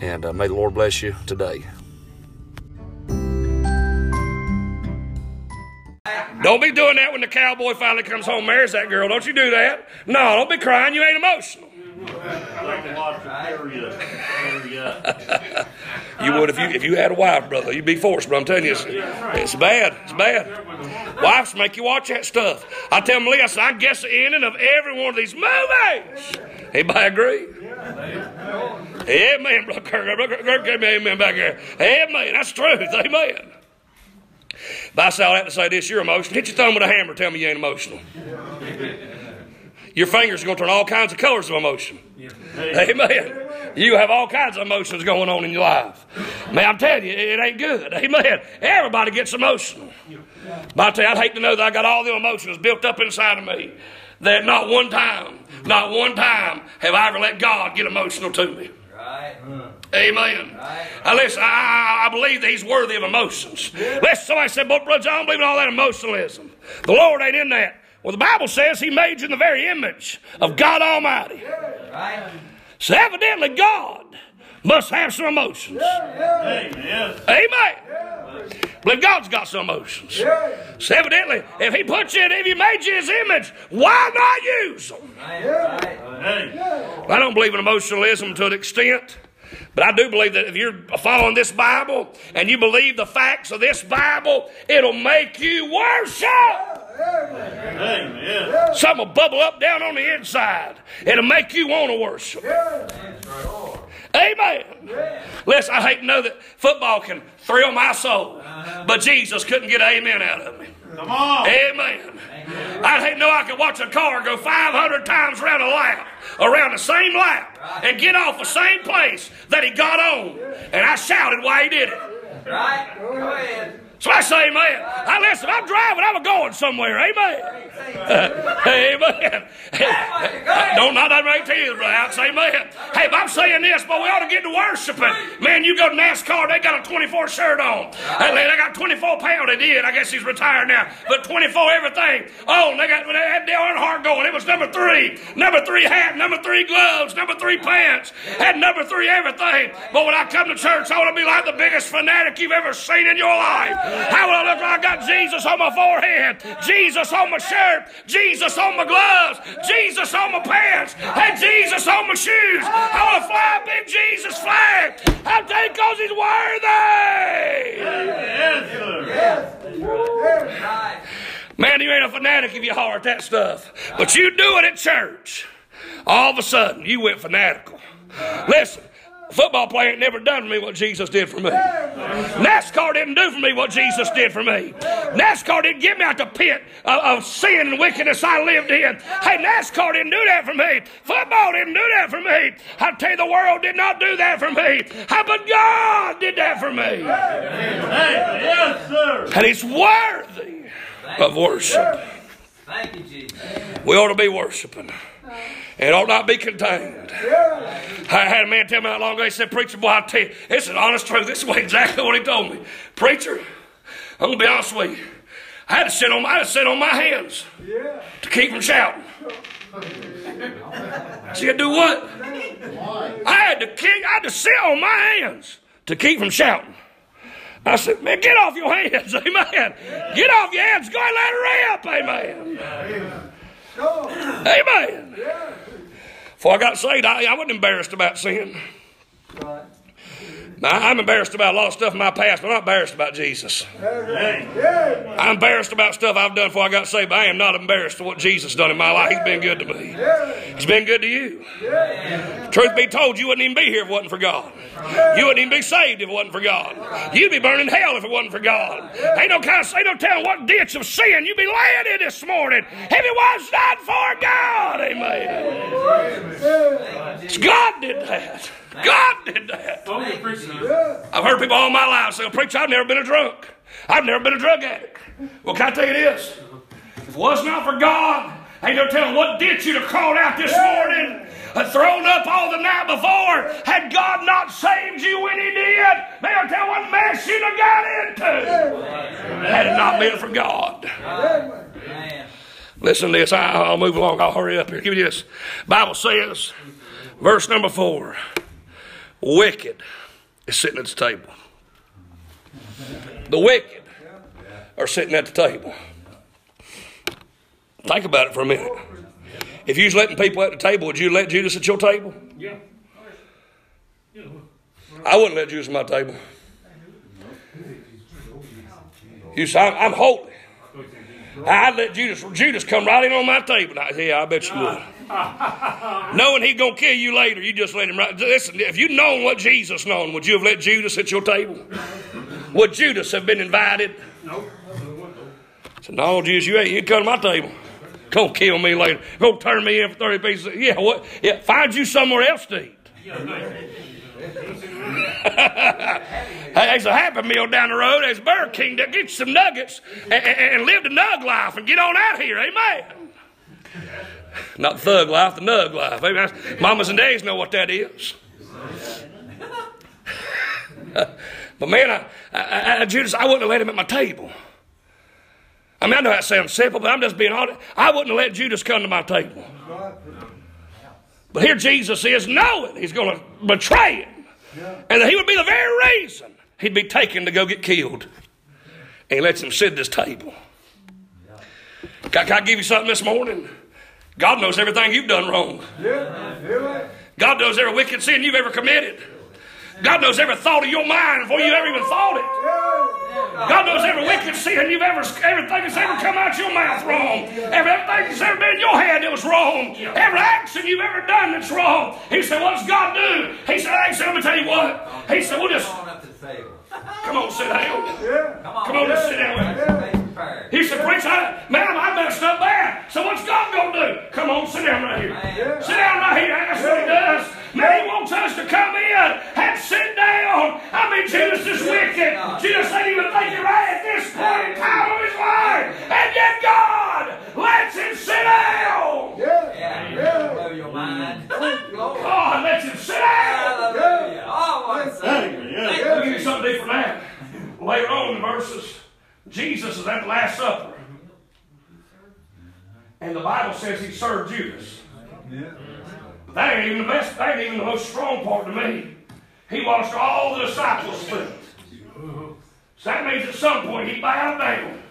And uh, may the Lord bless you today. Don't be doing that when the cowboy finally comes home, marries that girl. Don't you do that. No, don't be crying. You ain't emotional. you would if you if you had a wife, brother. You'd be forced, but I'm telling you, it's, it's bad. It's bad. Wives make you watch that stuff. I tell Malia, I, said, I guess the ending of every one of these movies. Anybody agree? Amen, amen back here. Amen. That's truth. Amen. But I say all that to say this: you're emotional. Hit your thumb with a hammer. Tell me you ain't emotional. Your fingers are going to turn all kinds of colors of emotion. Amen. You have all kinds of emotions going on in your life. Man, I'm telling you, it ain't good. Amen. Everybody gets emotional. But I tell you, I'd hate to know that I got all the emotions built up inside of me that not one time, not one time have I ever let God get emotional to me. Right. Hmm. Amen. Right. Now listen, I, I, believe that he's worthy of emotions. Listen, somebody said, but brother John, I don't believe in all that emotionalism. The Lord ain't in that. Well, the Bible says he made you in the very image of God Almighty. So evidently God must have some emotions. Amen. Amen. But God's got some emotions. So evidently, if He puts you in, if He made you His image, why not use them? I don't believe in emotionalism to an extent. But I do believe that if you're following this Bible and you believe the facts of this Bible, it'll make you worship. Amen. Something will bubble up down on the inside. It'll make you want to worship. Amen. Listen, I hate to know that football can thrill my soul, but Jesus couldn't get amen out of me. Come on. Amen. Hate to know I could watch a car go 500 times around a lap, around the same lap, and get off the same place that he got on. And I shouted why he did it. Right? Go ahead. So I say, amen. I listen, I'm driving, I'm going somewhere. Amen. amen. Don't not that right to you, brother. Say amen. Hey, but I'm saying this, but we ought to get to worshiping. Man, you go to NASCAR, they got a 24 shirt on. Hey, they got 24 pound. They did. I guess he's retired now. But 24 everything. Oh, they got they had Dale Earnhardt going. It was number three. Number three hat, number three gloves, number three pants. Had number three everything. But when I come to church, I want to be like the biggest fanatic you've ever seen in your life. How will I look like I got Jesus on my forehead, Jesus on my shirt, Jesus on my gloves, Jesus on my pants, and Jesus on my shoes? I to fly a big Jesus flag. I think because he's worthy. Yes, Man, you ain't a fanatic if you holler at that stuff. But you do it at church. All of a sudden, you went fanatical. Listen, football player ain't never done for me what Jesus did for me. NASCAR didn't do for me what Jesus did for me. NASCAR didn't get me out the pit of, of sin and wickedness I lived in. Hey, NASCAR didn't do that for me. Football didn't do that for me. I tell you, the world did not do that for me. How but God did that for me. Yes, sir. And He's worthy of worship. Thank you, Jesus. We ought to be worshiping. It ought not be contained. I had a man tell me not long ago, he said, Preacher, boy, I tell you, it's an honest truth. This is exactly what he told me. Preacher, I'm going to be honest with you. I had to sit on, I had to sit on my hands to keep from shouting. See, I do what? I had to kick, I had to sit on my hands to keep from shouting. I said, man, get off your hands, amen. Get off your hands, go and let it rip, amen. Amen. Before I got saved, I, I wasn't embarrassed about sin. Now, I'm embarrassed about a lot of stuff in my past, but I'm not embarrassed about Jesus. I'm embarrassed about stuff I've done before I got saved, but I am not embarrassed for what Jesus done in my life. He's been good to me. He's been good to you. Truth be told, you wouldn't even be here if it wasn't for God. You wouldn't even be saved if it wasn't for God. You'd be burning hell if it wasn't for God. Ain't no kind of, ain't no telling what ditch of sin you'd be laying in this morning if it was not for God. Amen. It's God did that. God did that. I've heard people all my life say, oh, Preacher, I've never been a drunk. I've never been a drug addict. Well, can I tell you this? If it was not for God, ain't no telling what ditch you'd have crawled out this morning and thrown up all the night before. Had God not saved you when He did, may I tell what mess you'd have got into. Had it not been for God. Listen to this. I'll move along. I'll hurry up here. Give me this. Bible says, verse number four, wicked is sitting at the table. The wicked are sitting at the table. Think about it for a minute. If you was letting people at the table, would you let Judas at your table? Yeah. I wouldn't let Judas at my table. You say, I'm, I'm holy. I'd let Judas, Judas come right in on my table. I, yeah, I bet you would. Knowing he's going to kill you later, you just let him right. Listen, if you'd known what Jesus known, would you have let Judas at your table? Would Judas have been invited? No. said, no, Judas, you ain't. You come to my table. Gonna kill me later. Gonna turn me in for 30 pieces. Yeah, what? Yeah, find you somewhere else to eat. hey, there's a Happy Meal down the road. There's Burger King. Get you some nuggets and, and, and live the nug life and get on out here. Amen. Not thug life, the nug life. Mamas and daddies know what that is. but man, I, I, I, Judas, I wouldn't have let him at my table. I mean, I know that sounds simple, but I'm just being honest. I wouldn't have let Judas come to my table. But here Jesus is knowing he's going to betray him. And that he would be the very reason he'd be taken to go get killed. And he lets him sit at this table. Can, can I give you something this morning? God knows everything you've done wrong. God knows every wicked sin you've ever committed. God knows every thought of your mind before you ever even thought it. God knows every wicked sin you've ever, everything that's ever come out your mouth wrong. Everything that's ever been in your head that was wrong. Every action you've ever done that's wrong. He said, what does God do? He said, hey, said, let me tell you what. He said, we'll just, come on, sit down. Come on, just sit down. He said, Preach, I, man, I messed up bad. So what's God going to do? Come on, sit down right here. Sit down right here. That's what he does. Man, he wants us to come in and sit down. I mean, Judas is wicked. Judas ain't even thinking right at this point in time of his life. And yet God lets him sit down. Yeah, blow your mind. God lets him sit down. I'll give you something different now. Later on in verses, Jesus is at the Last Supper. And the Bible says he served Judas. That ain't even the best, that ain't even the most strong part to me. He washed all the disciples' feet. So that means at some point he bowed down,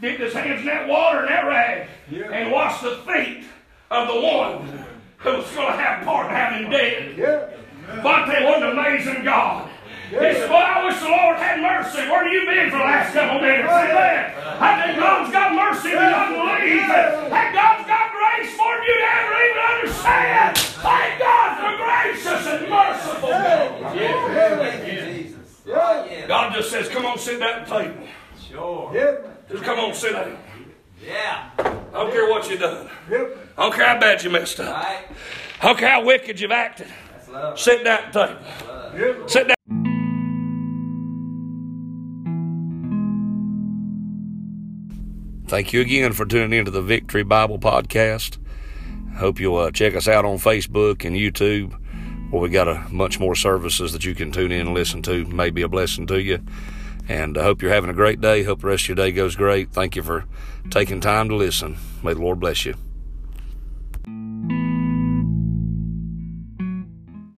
dipped his hands in that water and that rag, and washed the feet of the one who was going to have part in having him dead. But they an amazing God. He said, Well, I wish the Lord had mercy. Where have you been for the last couple of minutes? Amen. I think God's got mercy if you don't believe. And God's got grace for you to ever even understand. Thank God for gracious and merciful God. God just says, Come on, sit down at the table. Sure. Just come on, sit down. Yeah. I don't care what you've done. I don't care how bad you messed up. Right. I don't care how wicked you've acted. Sit down at the table. Sit down. Thank you again for tuning into the Victory Bible Podcast. Hope you'll uh, check us out on Facebook and YouTube, where we got a much more services that you can tune in and listen to. May be a blessing to you. And I hope you're having a great day. Hope the rest of your day goes great. Thank you for taking time to listen. May the Lord bless you.